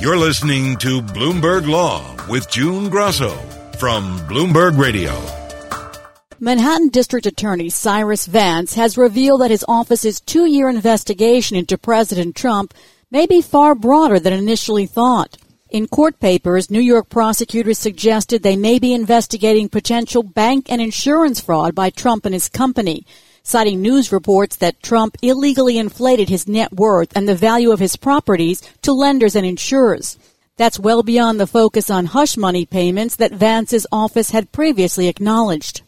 You're listening to Bloomberg Law with June Grosso from Bloomberg Radio. Manhattan District Attorney Cyrus Vance has revealed that his office's two year investigation into President Trump may be far broader than initially thought. In court papers, New York prosecutors suggested they may be investigating potential bank and insurance fraud by Trump and his company, citing news reports that Trump illegally inflated his net worth and the value of his properties to lenders and insurers. That's well beyond the focus on hush money payments that Vance's office had previously acknowledged.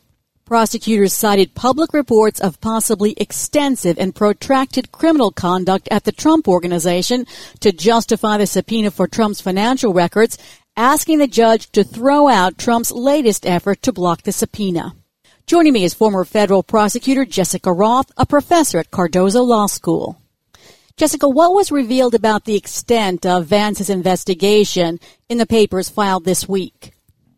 Prosecutors cited public reports of possibly extensive and protracted criminal conduct at the Trump Organization to justify the subpoena for Trump's financial records, asking the judge to throw out Trump's latest effort to block the subpoena. Joining me is former federal prosecutor Jessica Roth, a professor at Cardozo Law School. Jessica, what was revealed about the extent of Vance's investigation in the papers filed this week?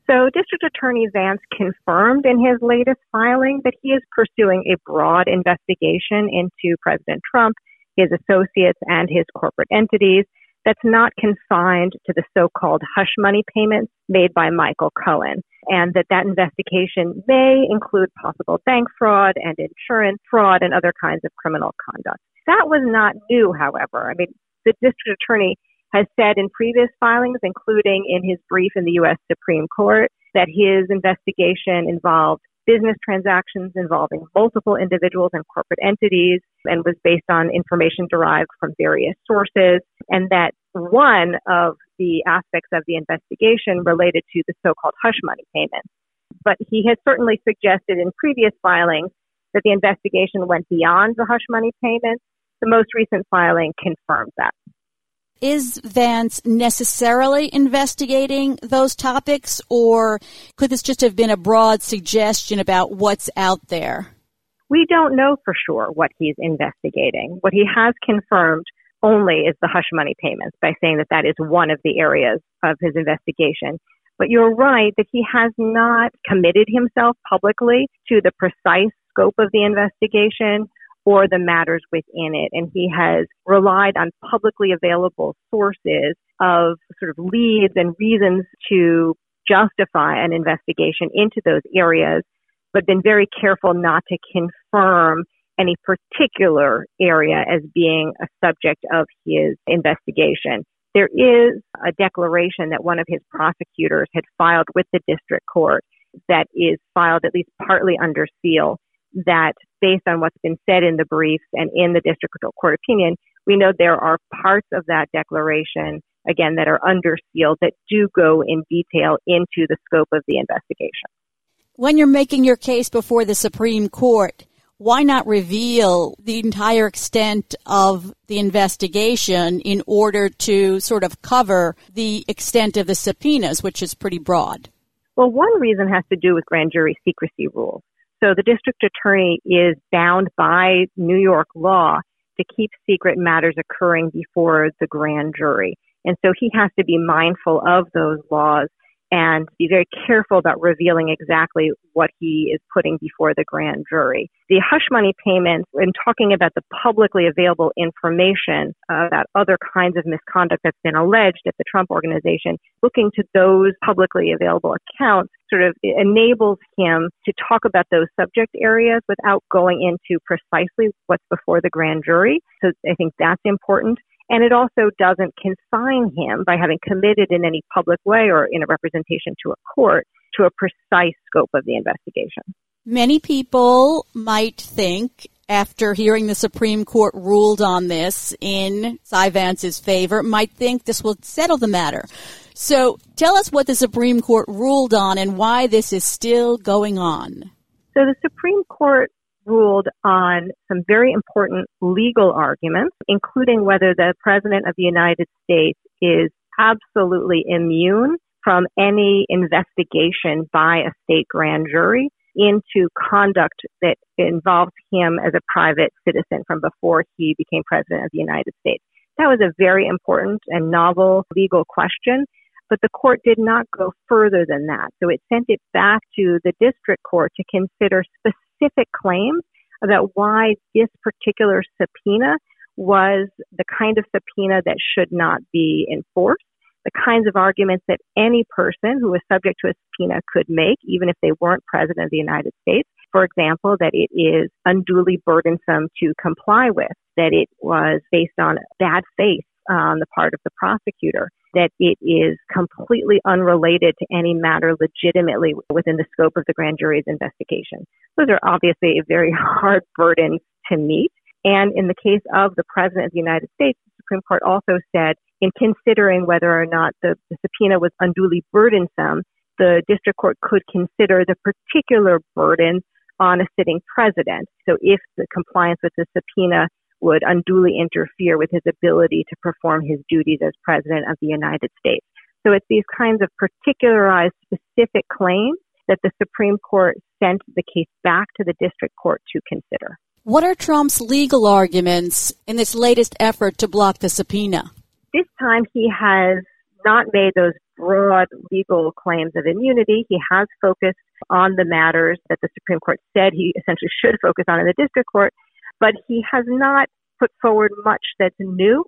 So District Attorney Vance confirmed in his latest filing that he is pursuing a broad investigation into President Trump, his associates, and his corporate entities that's not confined to the so-called hush money payments made by Michael Cohen, and that that investigation may include possible bank fraud and insurance fraud and other kinds of criminal conduct. That was not new, however. I mean, the district attorney has said in previous filings, including in his brief in the U.S. Supreme Court, that his investigation involved business transactions involving multiple individuals and corporate entities and was based on information derived from various sources and that one of the aspects of the investigation related to the so-called hush money payments. But he has certainly suggested in previous filings that the investigation went beyond the hush money payments. The most recent filing confirms that is Vance necessarily investigating those topics, or could this just have been a broad suggestion about what's out there? We don't know for sure what he's investigating. What he has confirmed only is the hush money payments by saying that that is one of the areas of his investigation. But you're right that he has not committed himself publicly to the precise scope of the investigation or the matters within it. And he has relied on publicly available sources of sort of leads and reasons to justify an investigation into those areas, but been very careful not to confirm any particular area as being a subject of his investigation. There is a declaration that one of his prosecutors had filed with the district court that is filed at least partly under seal that based on what's been said in the briefs and in the district court opinion, we know there are parts of that declaration, again, that are under seal that do go in detail into the scope of the investigation. When you're making your case before the Supreme Court, why not reveal the entire extent of the investigation in order to sort of cover the extent of the subpoenas, which is pretty broad? Well, one reason has to do with grand jury secrecy rules. So the district attorney is bound by New York law to keep secret matters occurring before the grand jury. And so he has to be mindful of those laws and be very careful about revealing exactly what he is putting before the grand jury. The hush money payments, in talking about the publicly available information about other kinds of misconduct that's been alleged at the Trump organization, looking to those publicly available accounts sort of enables him to talk about those subject areas without going into precisely what's before the grand jury. So I think that's important. And it also doesn't confine him by having committed in any public way or in a representation to a court to a precise scope of the investigation. Many people might think after hearing the Supreme Court ruled on this in Cy Vance's favor, might think this will settle the matter. So tell us what the Supreme Court ruled on and why this is still going on. So the Supreme Court ruled on some very important legal arguments, including whether the President of the United States is absolutely immune from any investigation by a state grand jury into conduct that involves him as a private citizen from before he became President of the United States. That was a very important and novel legal question, but the court did not go further than that. So it sent it back to the district court to consider specific claims about why this particular subpoena was the kind of subpoena that should not be enforced. the kinds of arguments that any person who was subject to a subpoena could make, even if they weren't president of the United States. For example, that it is unduly burdensome to comply with, that it was based on bad faith on the part of the prosecutor, that it is completely unrelated to any matter legitimately within the scope of the grand jury's investigation. Those are obviously a very hard burden to meet. And in the case of the President of the United States, the Supreme Court also said in considering whether or not the, the subpoena was unduly burdensome, the district court could consider the particular burden on a sitting president. So if the compliance with the subpoena would unduly interfere with his ability to perform his duties as president of the United States. So it's these kinds of particularized specific claims that the Supreme Court sent the case back to the district court to consider. What are Trump's legal arguments in this latest effort to block the subpoena? This time he has not made those broad legal claims of immunity. He has focused on the matters that the Supreme Court said he essentially should focus on in the district court, but he has not put forward much that's new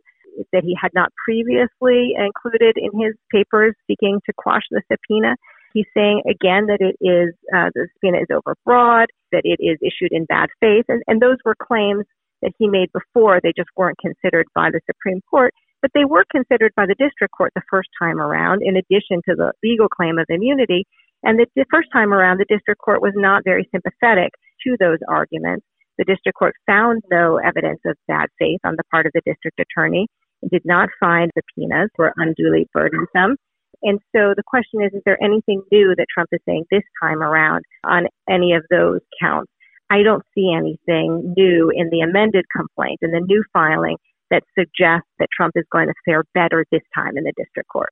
that he had not previously included in his papers seeking to quash the subpoena. He's saying again that it is uh, the subpoena is overbroad, that it is issued in bad faith, and, and those were claims that he made before. They just weren't considered by the Supreme Court, but they were considered by the district court the first time around, in addition to the legal claim of immunity. And the, the first time around, the district court was not very sympathetic to those arguments. The district court found no evidence of bad faith on the part of the district attorney and did not find the subpoenas were unduly burdensome. And so the question is, is there anything new that Trump is saying this time around on any of those counts? I don't see anything new in the amended complaint, in the new filing, that suggests that Trump is going to fare better this time in the district court.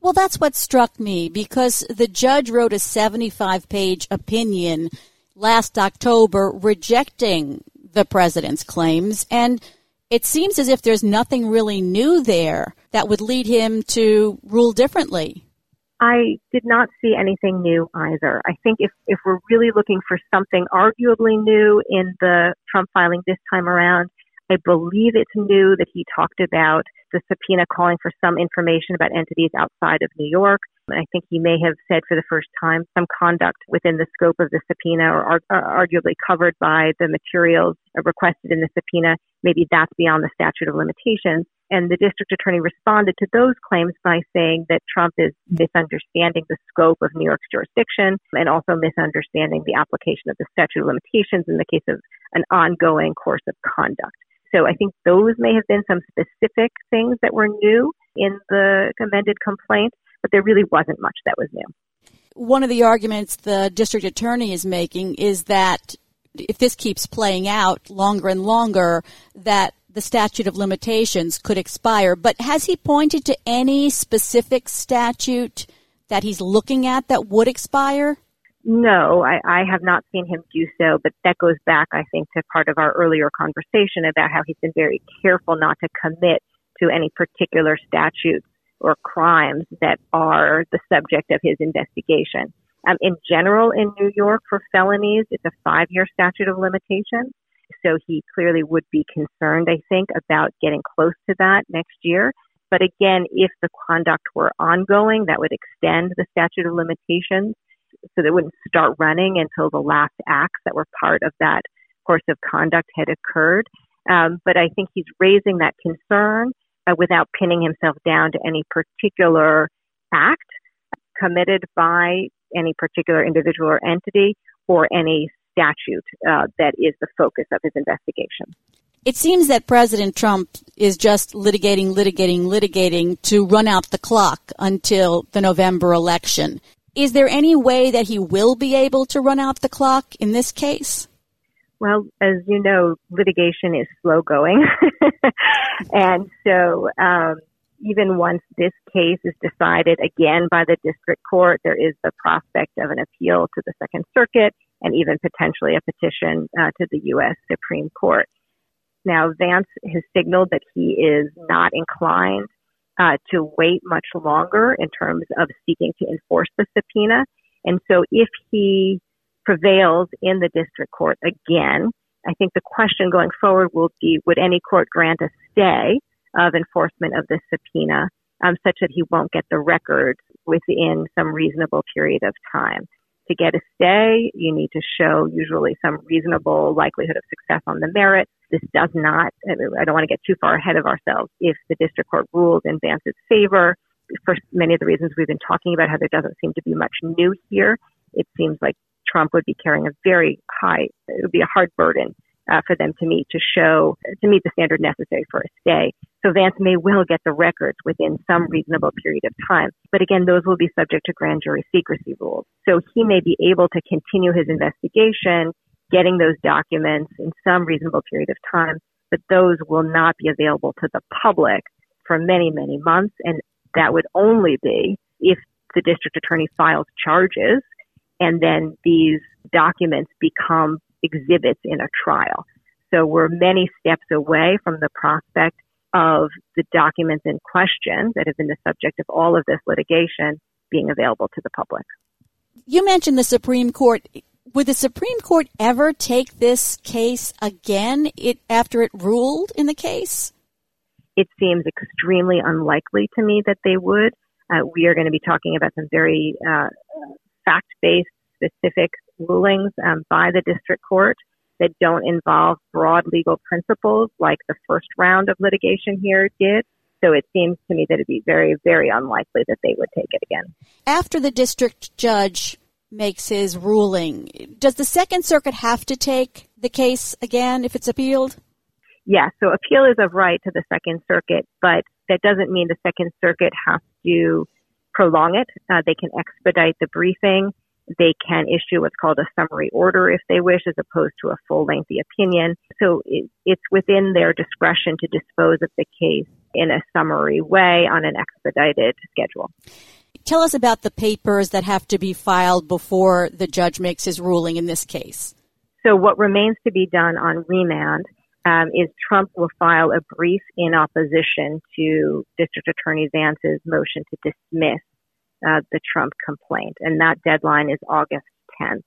Well, that's what struck me because the judge wrote a 75 page opinion last October rejecting the president's claims. And it seems as if there's nothing really new there that would lead him to rule differently. I did not see anything new either. I think if, if we're really looking for something arguably new in the Trump filing this time around, I believe it's new that he talked about the subpoena calling for some information about entities outside of New York. I think he may have said for the first time some conduct within the scope of the subpoena or, uh, arguably covered by the materials requested in the subpoena. Maybe that's beyond the statute of limitations. And the district attorney responded to those claims by saying that Trump is misunderstanding the scope of New York's jurisdiction and also misunderstanding the application of the statute of limitations in the case of an ongoing course of conduct. So I think those may have been some specific things that were new in the amended complaint, but there really wasn't much that was new. One of the arguments the district attorney is making is that if this keeps playing out longer and longer, that the statute of limitations could expire. But has he pointed to any specific statute that he's looking at that would expire? No, I, I have not seen him do so, but that goes back, I think, to part of our earlier conversation about how he's been very careful not to commit to any particular statutes or crimes that are the subject of his investigation. Um, in general, in New York, for felonies, it's a five year statute of limitations. So he clearly would be concerned, I think, about getting close to that next year. But again, if the conduct were ongoing, that would extend the statute of limitations so they wouldn't start running until the last acts that were part of that course of conduct had occurred. Um, but I think he's raising that concern uh, without pinning himself down to any particular act committed by any particular individual or entity or any statute uh, that is the focus of his investigation. It seems that President Trump is just litigating, litigating, litigating to run out the clock until the November election. Is there any way that he will be able to run out the clock in this case? Well, as you know, litigation is slow going. and so, um, even once this case is decided again by the district court, there is the prospect of an appeal to the Second Circuit and even potentially a petition uh, to the U.S. Supreme Court. Now, Vance has signaled that he is not inclined uh, to wait much longer in terms of seeking to enforce the subpoena. And so if he prevails in the district court again, I think the question going forward will be, would any court grant a stay of enforcement of this subpoena um, such that he won't get the records within some reasonable period of time. To get a stay, you need to show usually some reasonable likelihood of success on the merits. This does not, I don't want to get too far ahead of ourselves. If the district court rules in Vance's favor, for many of the reasons we've been talking about, how there doesn't seem to be much new here, it seems like Trump would be carrying a very high, it would be a hard burden uh, for them to meet to show, to meet the standard necessary for a stay. So Vance may well get the records within some reasonable period of time. But again, those will be subject to grand jury secrecy rules. So he may be able to continue his investigation, getting those documents in some reasonable period of time, but those will not be available to the public for many, many months. And that would only be if the district attorney files charges and then these documents become exhibits in a trial. So we're many steps away from the prospect of the documents in question that have been the subject of all of this litigation being available to the public. You mentioned the Supreme Court. Would the Supreme Court ever take this case again it, after it ruled in the case? It seems extremely unlikely to me that they would. Uh, we are going to be talking about some very uh, fact based, specific rulings um, by the district court that don't involve broad legal principles like the first round of litigation here did. So it seems to me that it'd be very, very unlikely that they would take it again. After the district judge makes his ruling, does the Second Circuit have to take the case again if it's appealed? Yes. So appeal is of right to the Second Circuit, but that doesn't mean the Second Circuit has to prolong it. Uh, they can expedite the briefing. They can issue what's called a summary order if they wish, as opposed to a full lengthy opinion. So it, it's within their discretion to dispose of the case in a summary way on an expedited schedule. Tell us about the papers that have to be filed before the judge makes his ruling in this case. So what remains to be done on remand um, is Trump will file a brief in opposition to District Attorney Vance's motion to dismiss uh, the Trump complaint, and that deadline is August 10th.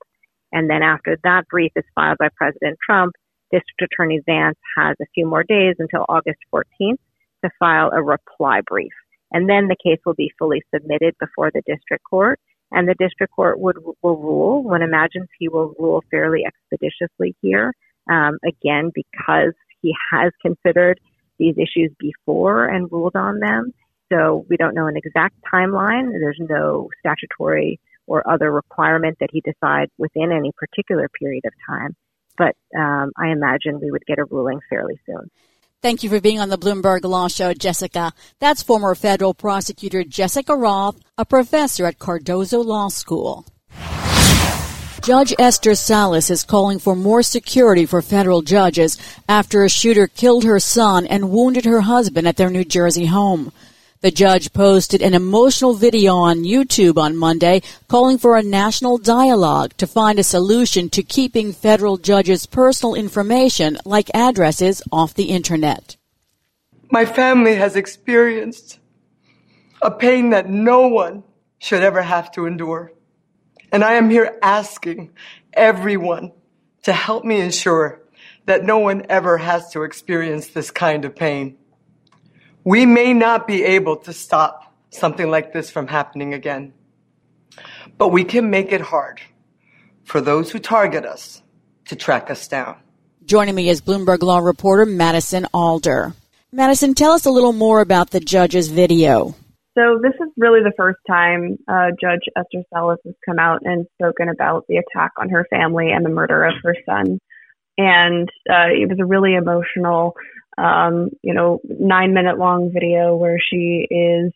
And then after that brief is filed by President Trump, District Attorney Vance has a few more days until August 14th to file a reply brief. And then the case will be fully submitted before the district court. And the district court would will rule. One imagines he will rule fairly expeditiously here. Um, again, because he has considered these issues before and ruled on them. So we don't know an exact timeline. There's no statutory or other requirement that he decide within any particular period of time. But um, I imagine we would get a ruling fairly soon. Thank you for being on the Bloomberg Law Show, Jessica. That's former federal prosecutor Jessica Roth, a professor at Cardozo Law School. Judge Esther Salas is calling for more security for federal judges after a shooter killed her son and wounded her husband at their New Jersey home. The judge posted an emotional video on YouTube on Monday calling for a national dialogue to find a solution to keeping federal judges' personal information like addresses off the internet. My family has experienced a pain that no one should ever have to endure. And I am here asking everyone to help me ensure that no one ever has to experience this kind of pain. We may not be able to stop something like this from happening again, but we can make it hard for those who target us to track us down. Joining me is Bloomberg Law reporter Madison Alder. Madison, tell us a little more about the judge's video. So this is really the first time uh, Judge Esther Salas has come out and spoken about the attack on her family and the murder of her son. And uh, it was a really emotional um, you know, nine minute long video where she is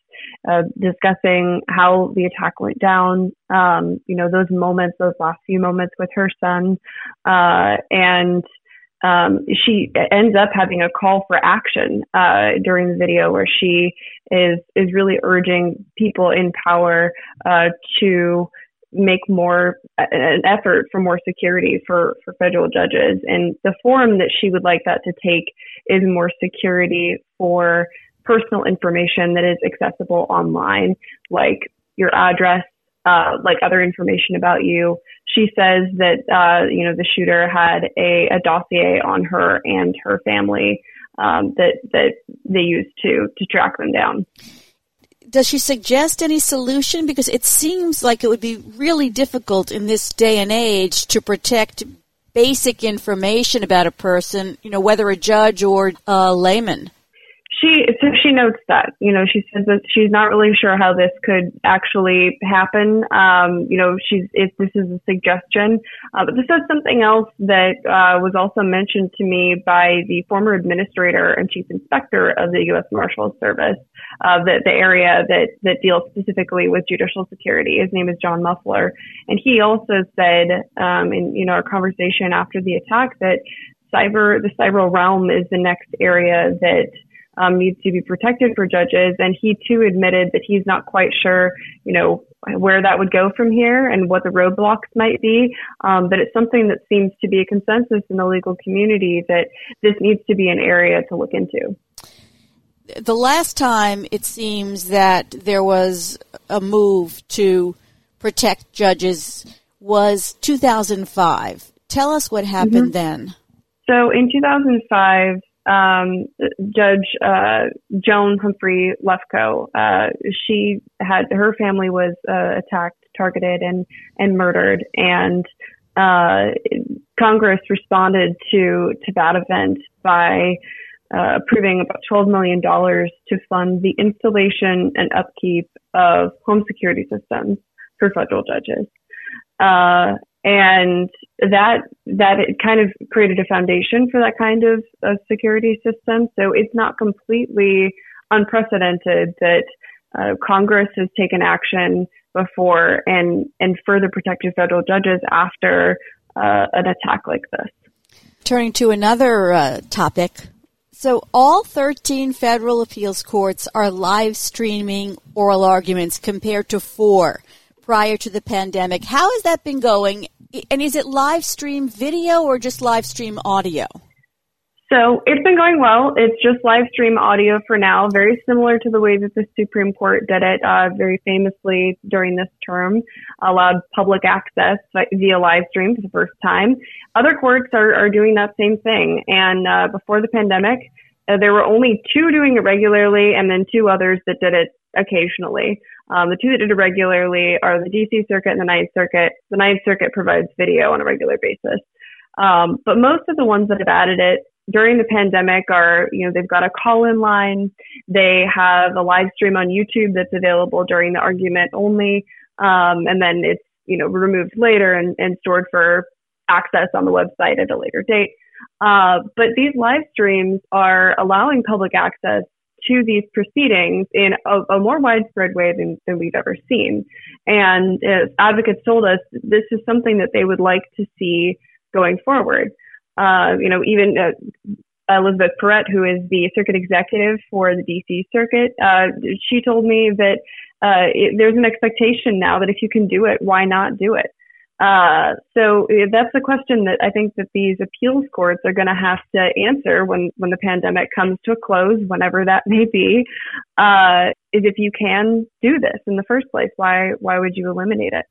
uh, discussing how the attack went down, um, you know, those moments, those last few moments with her son. Uh, and um, she ends up having a call for action uh, during the video where she is is really urging people in power uh, to make more an effort for more security for for federal judges. And the form that she would like that to take is more security for personal information that is accessible online like your address uh, like other information about you she says that uh, you know the shooter had a, a dossier on her and her family um, that that they used to to track them down does she suggest any solution? Because it seems like it would be really difficult in this day and age to protect basic information about a person, you know, whether a judge or a layman. She so she notes that you know she says that she's not really sure how this could actually happen. Um, you know, she's if this is a suggestion, uh, but this is something else that uh, was also mentioned to me by the former administrator and chief inspector of the U.S. Marshals Service, uh, the the area that that deals specifically with judicial security. His name is John Muffler, and he also said um, in you know our conversation after the attack that cyber the cyber realm is the next area that um, needs to be protected for judges. And he too admitted that he's not quite sure, you know, where that would go from here and what the roadblocks might be. Um, but it's something that seems to be a consensus in the legal community that this needs to be an area to look into. The last time it seems that there was a move to protect judges was 2005. Tell us what happened mm-hmm. then. So in 2005, um, Judge uh, Joan Humphrey Lefkow. Uh, she had her family was uh, attacked, targeted, and and murdered, and uh, Congress responded to to that event by uh, approving about $12 million to fund the installation and upkeep of home security systems for federal judges. Uh, and that that it kind of created a foundation for that kind of, security system. So it's not completely unprecedented that uh, Congress has taken action before and and further protected federal judges after uh, an attack like this. Turning to another uh, topic. So, all 13 federal appeals courts are live streaming oral arguments compared to four prior to the pandemic. How has that been going? And is it live stream video or just live stream audio? So it's been going well. It's just live stream audio for now, very similar to the way that the Supreme Court did it uh, very famously during this term, allowed public access via live stream for the first time. Other courts are, are doing that same thing. And uh, before the pandemic, uh, there were only two doing it regularly and then two others that did it occasionally. Um, the two that did it regularly are the DC Circuit and the Ninth Circuit. The Ninth Circuit provides video on a regular basis. Um, but most of the ones that have added it during the pandemic are, you know, they've got a call in line. They have a live stream on YouTube that's available during the argument only. Um, and then it's, you know, removed later and, and stored for access on the website at a later date. Uh, but these live streams are allowing public access to these proceedings in a, a more widespread way than, than, we've ever seen. And uh, advocates told us this is something that they would like to see going forward. Uh, you know, even uh, Elizabeth Paret, who is the circuit executive for the DC circuit, uh, she told me that uh, it, there's an expectation now that if you can do it, why not do it? Uh, so that's the question that I think that these appeals courts are going to have to answer when, when the pandemic comes to a close, whenever that may be, uh, is if you can do this in the first place, why, why would you eliminate it?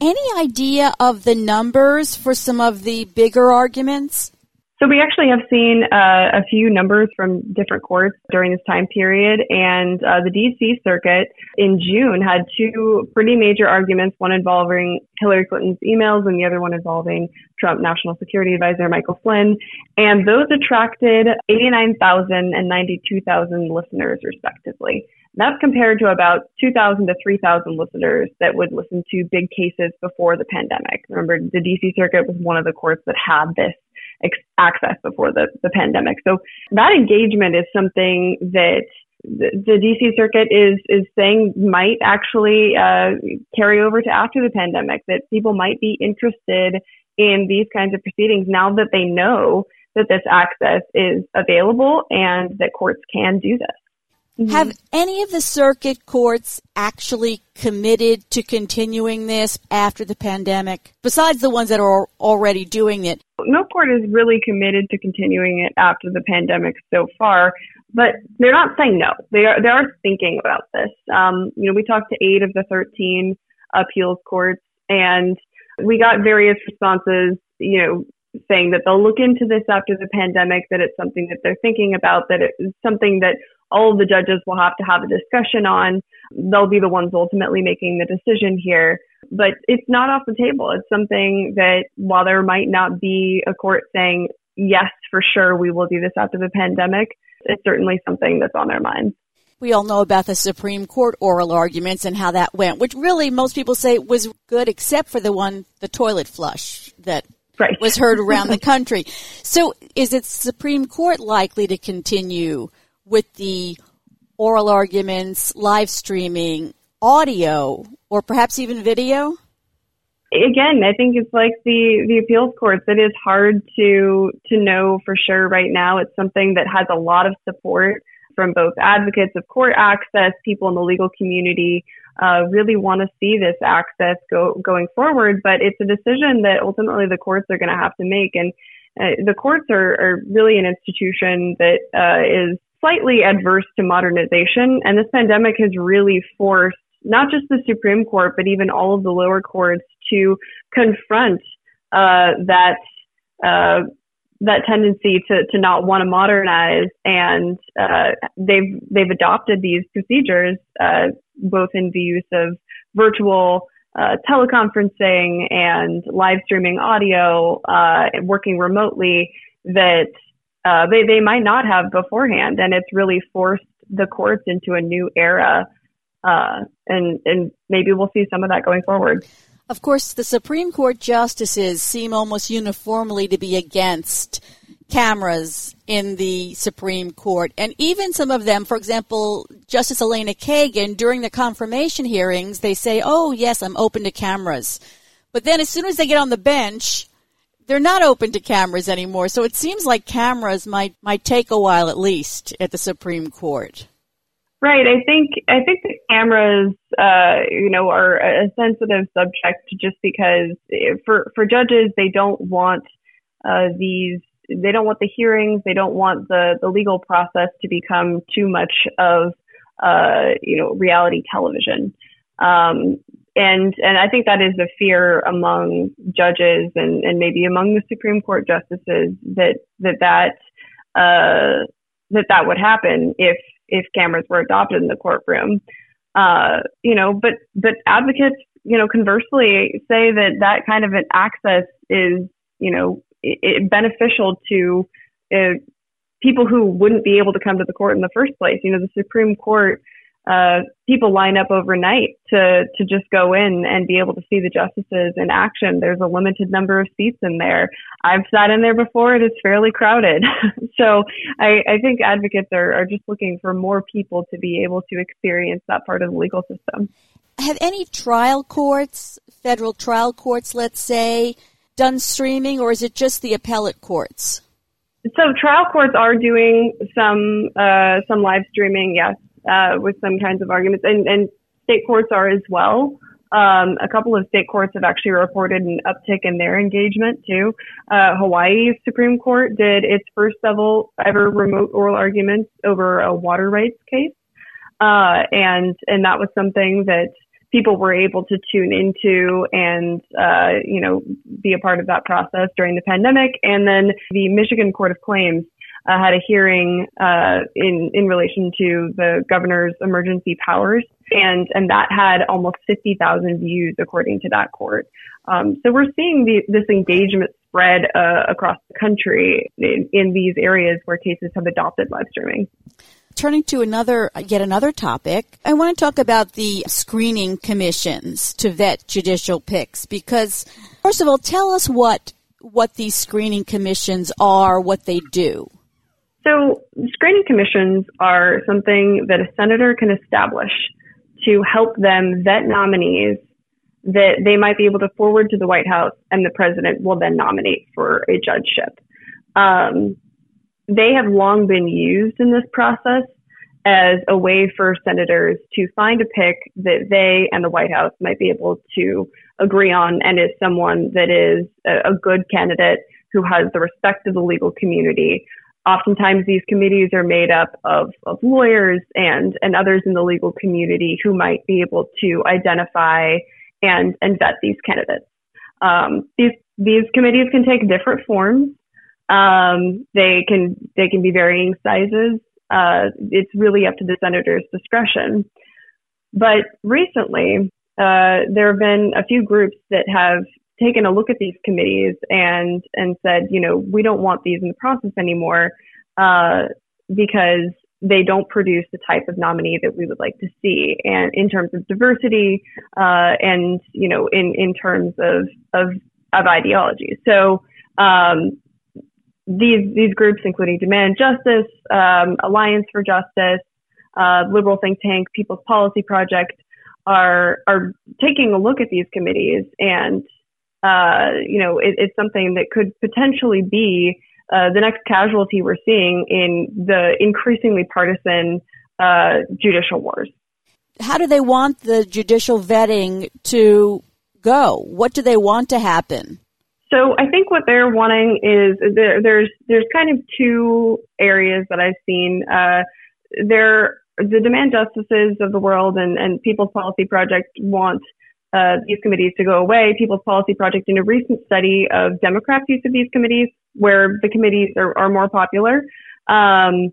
Any idea of the numbers for some of the bigger arguments? So we actually have seen uh, a few numbers from different courts during this time period, and uh, the DC Circuit in June had two pretty major arguments, one involving Hillary Clinton's emails and the other one involving Trump National Security Advisor Michael Flynn, and those attracted 89,000 and 92,000 listeners respectively. That's compared to about 2,000 to 3,000 listeners that would listen to big cases before the pandemic. Remember, the DC Circuit was one of the courts that had this access before the, the pandemic. So that engagement is something that the, the DC circuit is is saying might actually uh, carry over to after the pandemic. That people might be interested in these kinds of proceedings now that they know that this access is available and that courts can do this. Mm-hmm. Have any of the circuit courts actually committed to continuing this after the pandemic, besides the ones that are already doing it? No court is really committed to continuing it after the pandemic so far, but they're not saying no. They are they are thinking about this. Um, you know, we talked to eight of the thirteen appeals courts, and we got various responses. You know, saying that they'll look into this after the pandemic, that it's something that they're thinking about, that it's something that all of the judges will have to have a discussion on. They'll be the ones ultimately making the decision here. But it's not off the table. It's something that while there might not be a court saying, yes, for sure, we will do this after the pandemic, it's certainly something that's on their minds. We all know about the Supreme Court oral arguments and how that went, which really most people say was good, except for the one, the toilet flush that right. was heard around the country. So is it Supreme Court likely to continue with the oral arguments, live streaming, audio, or perhaps even video? Again, I think it's like the, the appeals courts. It is hard to to know for sure right now. It's something that has a lot of support from both advocates of court access, people in the legal community uh, really want to see this access go going forward. But it's a decision that ultimately the courts are going to have to make, and uh, the courts are, are, really an institution that uh, is slightly adverse to modernization, and this pandemic has really forced not just the Supreme Court, but even all of the lower courts to confront uh, that uh, that tendency to, to not want to modernize. And uh, they've they've adopted these procedures uh, both in the use of virtual uh, teleconferencing and live streaming audio uh, working remotely that uh, they, they might not have beforehand and it's really forced the courts into a new era uh, and and maybe we'll see some of that going forward. Of course, the Supreme Court justices seem almost uniformly to be against cameras in the Supreme Court. And even some of them, for example, Justice Elena Kagan, during the confirmation hearings, they say, oh, yes, I'm open to cameras. But then as soon as they get on the bench, they're not open to cameras anymore. So it seems like cameras might, might take a while at least at the Supreme Court. Right. I think I think the cameras, uh, you know, are a sensitive subject just because for for judges they don't want uh, these they don't want the hearings they don't want the the legal process to become too much of uh, you know reality television. Um, and and I think that is a fear among judges and, and maybe among the Supreme Court justices that that that uh, that that would happen if if cameras were adopted in the courtroom. Uh, you know, but but advocates, you know, conversely say that that kind of an access is, you know, it, it beneficial to uh, people who wouldn't be able to come to the court in the first place. You know, the Supreme Court uh, people line up overnight to to just go in and be able to see the justices in action. There's a limited number of seats in there. I've sat in there before; it is fairly crowded. so I, I think advocates are, are just looking for more people to be able to experience that part of the legal system. Have any trial courts, federal trial courts, let's say, done streaming, or is it just the appellate courts? So trial courts are doing some uh, some live streaming, yes uh, with some kinds of arguments, and, and state courts are as well. Um, a couple of state courts have actually reported an uptick in their engagement too. Uh, Hawaii's Supreme Court did its first ever, ever remote oral arguments over a water rights case, uh, and and that was something that people were able to tune into and uh, you know be a part of that process during the pandemic. And then the Michigan Court of Claims uh, had a hearing uh, in in relation to the governor's emergency powers, and and that had almost 50,000 views according to that court. Um, so we're seeing the, this engagement spread uh, across the country in, in these areas where cases have adopted live streaming. Turning to another, yet another topic, I want to talk about the screening commissions to vet judicial picks because, first of all, tell us what what these screening commissions are, what they do. So screening commissions are something that a senator can establish to help them vet nominees that they might be able to forward to the White House and the president will then nominate for a judgeship. Um, they have long been used in this process as a way for senators to find a pick that they and the White House might be able to agree on and is someone that is a, a good candidate who has the respect of the legal community, oftentimes these committees are made up of, of lawyers and, and others in the legal community who might be able to identify and, and vet these candidates. Um, these, these committees can take different forms. Um, they can, they can be varying sizes. uh, it's really up to the senator's discretion. But recently, uh, there have been a few groups that have taken a look at these committees and and said, you know, we don't want these in the process anymore uh, because they don't produce the type of nominee that we would like to see, and in terms of diversity, uh, and you know, in in terms of of of ideology. So. Um, these these groups, including Demand Justice, um, Alliance for Justice, uh, liberal think tank People's Policy Project, are are taking a look at these committees, and uh, you know it, it's something that could potentially be uh, the next casualty we're seeing in the increasingly partisan uh, judicial wars. How do they want the judicial vetting to go? What do they want to happen? So I think what they're wanting is there, there's there's kind of two areas that I've seen. Uh, there, the demand justices of the world and, and People's Policy Project want uh, these committees to go away. People's Policy Project, in a recent study of Democrats' use of these committees, where the committees are, are more popular, um,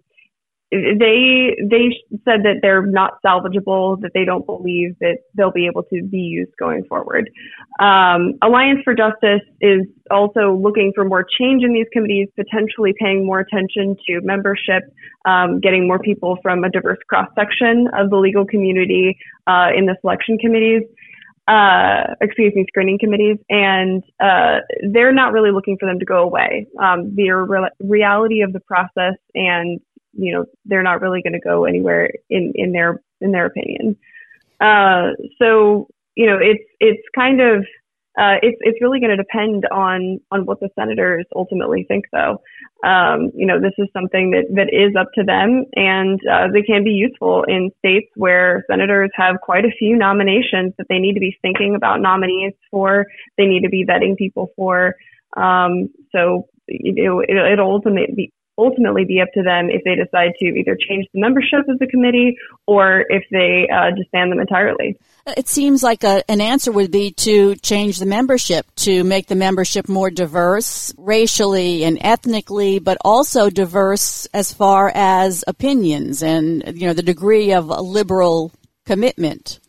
they they said that they're not salvageable, that they don't believe that they'll be able to be used going forward. Um, Alliance for Justice is also looking for more change in these committees, potentially paying more attention to membership, um, getting more people from a diverse cross section of the legal community uh, in the selection committees uh, excuse me, screening committees, and uh, they're not really looking for them to go away. Um, the re- reality of the process, and you know, they're not really going to go anywhere in in their in their opinion. Uh, so you know, it's it's kind of uh, it's it's really going to depend on on what the senators ultimately think, though. Um, you know, this is something that that is up to them, and uh, they can be useful in states where senators have quite a few nominations that they need to be thinking about nominees for. They need to be vetting people for. Um, so you know, it, it'll ultimately ultimately be up to them if they decide to either change the membership of the committee or if they uh, disband them entirely. It seems like a, an answer would be to change the membership, to make the membership more diverse racially and ethnically, but also diverse as far as opinions and, you know, the degree of liberal commitment.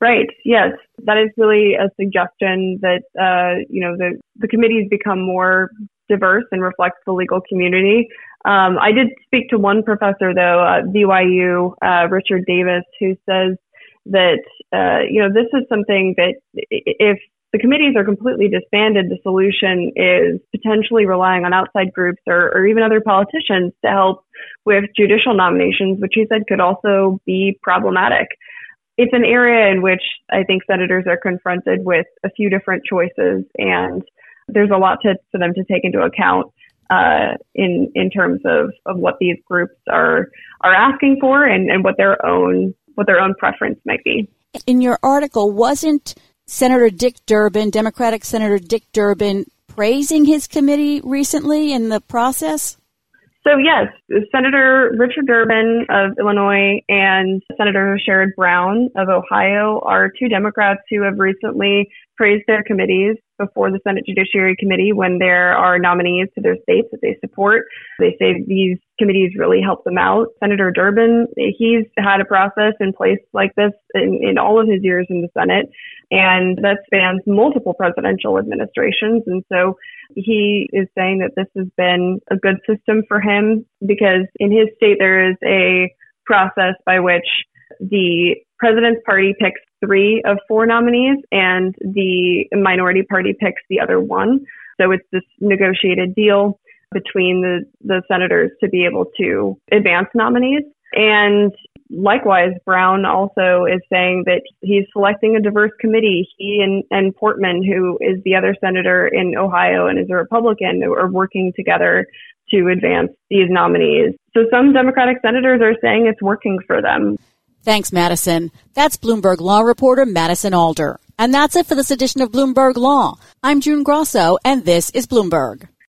Right. Yes, that is really a suggestion that uh, you know the the committees become more diverse and reflects the legal community. Um, I did speak to one professor though at BYU, uh, Richard Davis, who says that uh, you know this is something that if the committees are completely disbanded, the solution is potentially relying on outside groups or, or even other politicians to help with judicial nominations, which he said could also be problematic. It's an area in which I think senators are confronted with a few different choices and there's a lot to, for them to take into account uh, in in terms of, of what these groups are are asking for and, and what their own what their own preference might be. In your article, wasn't Senator Dick Durbin, Democratic Senator Dick Durbin, praising his committee recently in the process? So yes, Senator Richard Durbin of Illinois and Senator Sherrod Brown of Ohio are two Democrats who have recently praised their committees before the Senate Judiciary Committee when there are nominees to their states that they support. They say these committees really help them out. Senator Durbin, he's had a process in place like this in, in all of his years in the Senate, and that spans multiple presidential administrations. And so he is saying that this has been a good system for him because in his state there is a process by which the president's party picks three of four nominees and the minority party picks the other one. So it's this negotiated deal between the, the senators to be able to advance nominees. And likewise, Brown also is saying that he's selecting a diverse committee. He and, and Portman, who is the other senator in Ohio and is a Republican, are working together to advance these nominees. So some Democratic senators are saying it's working for them. Thanks, Madison. That's Bloomberg Law reporter Madison Alder. And that's it for this edition of Bloomberg Law. I'm June Grosso, and this is Bloomberg.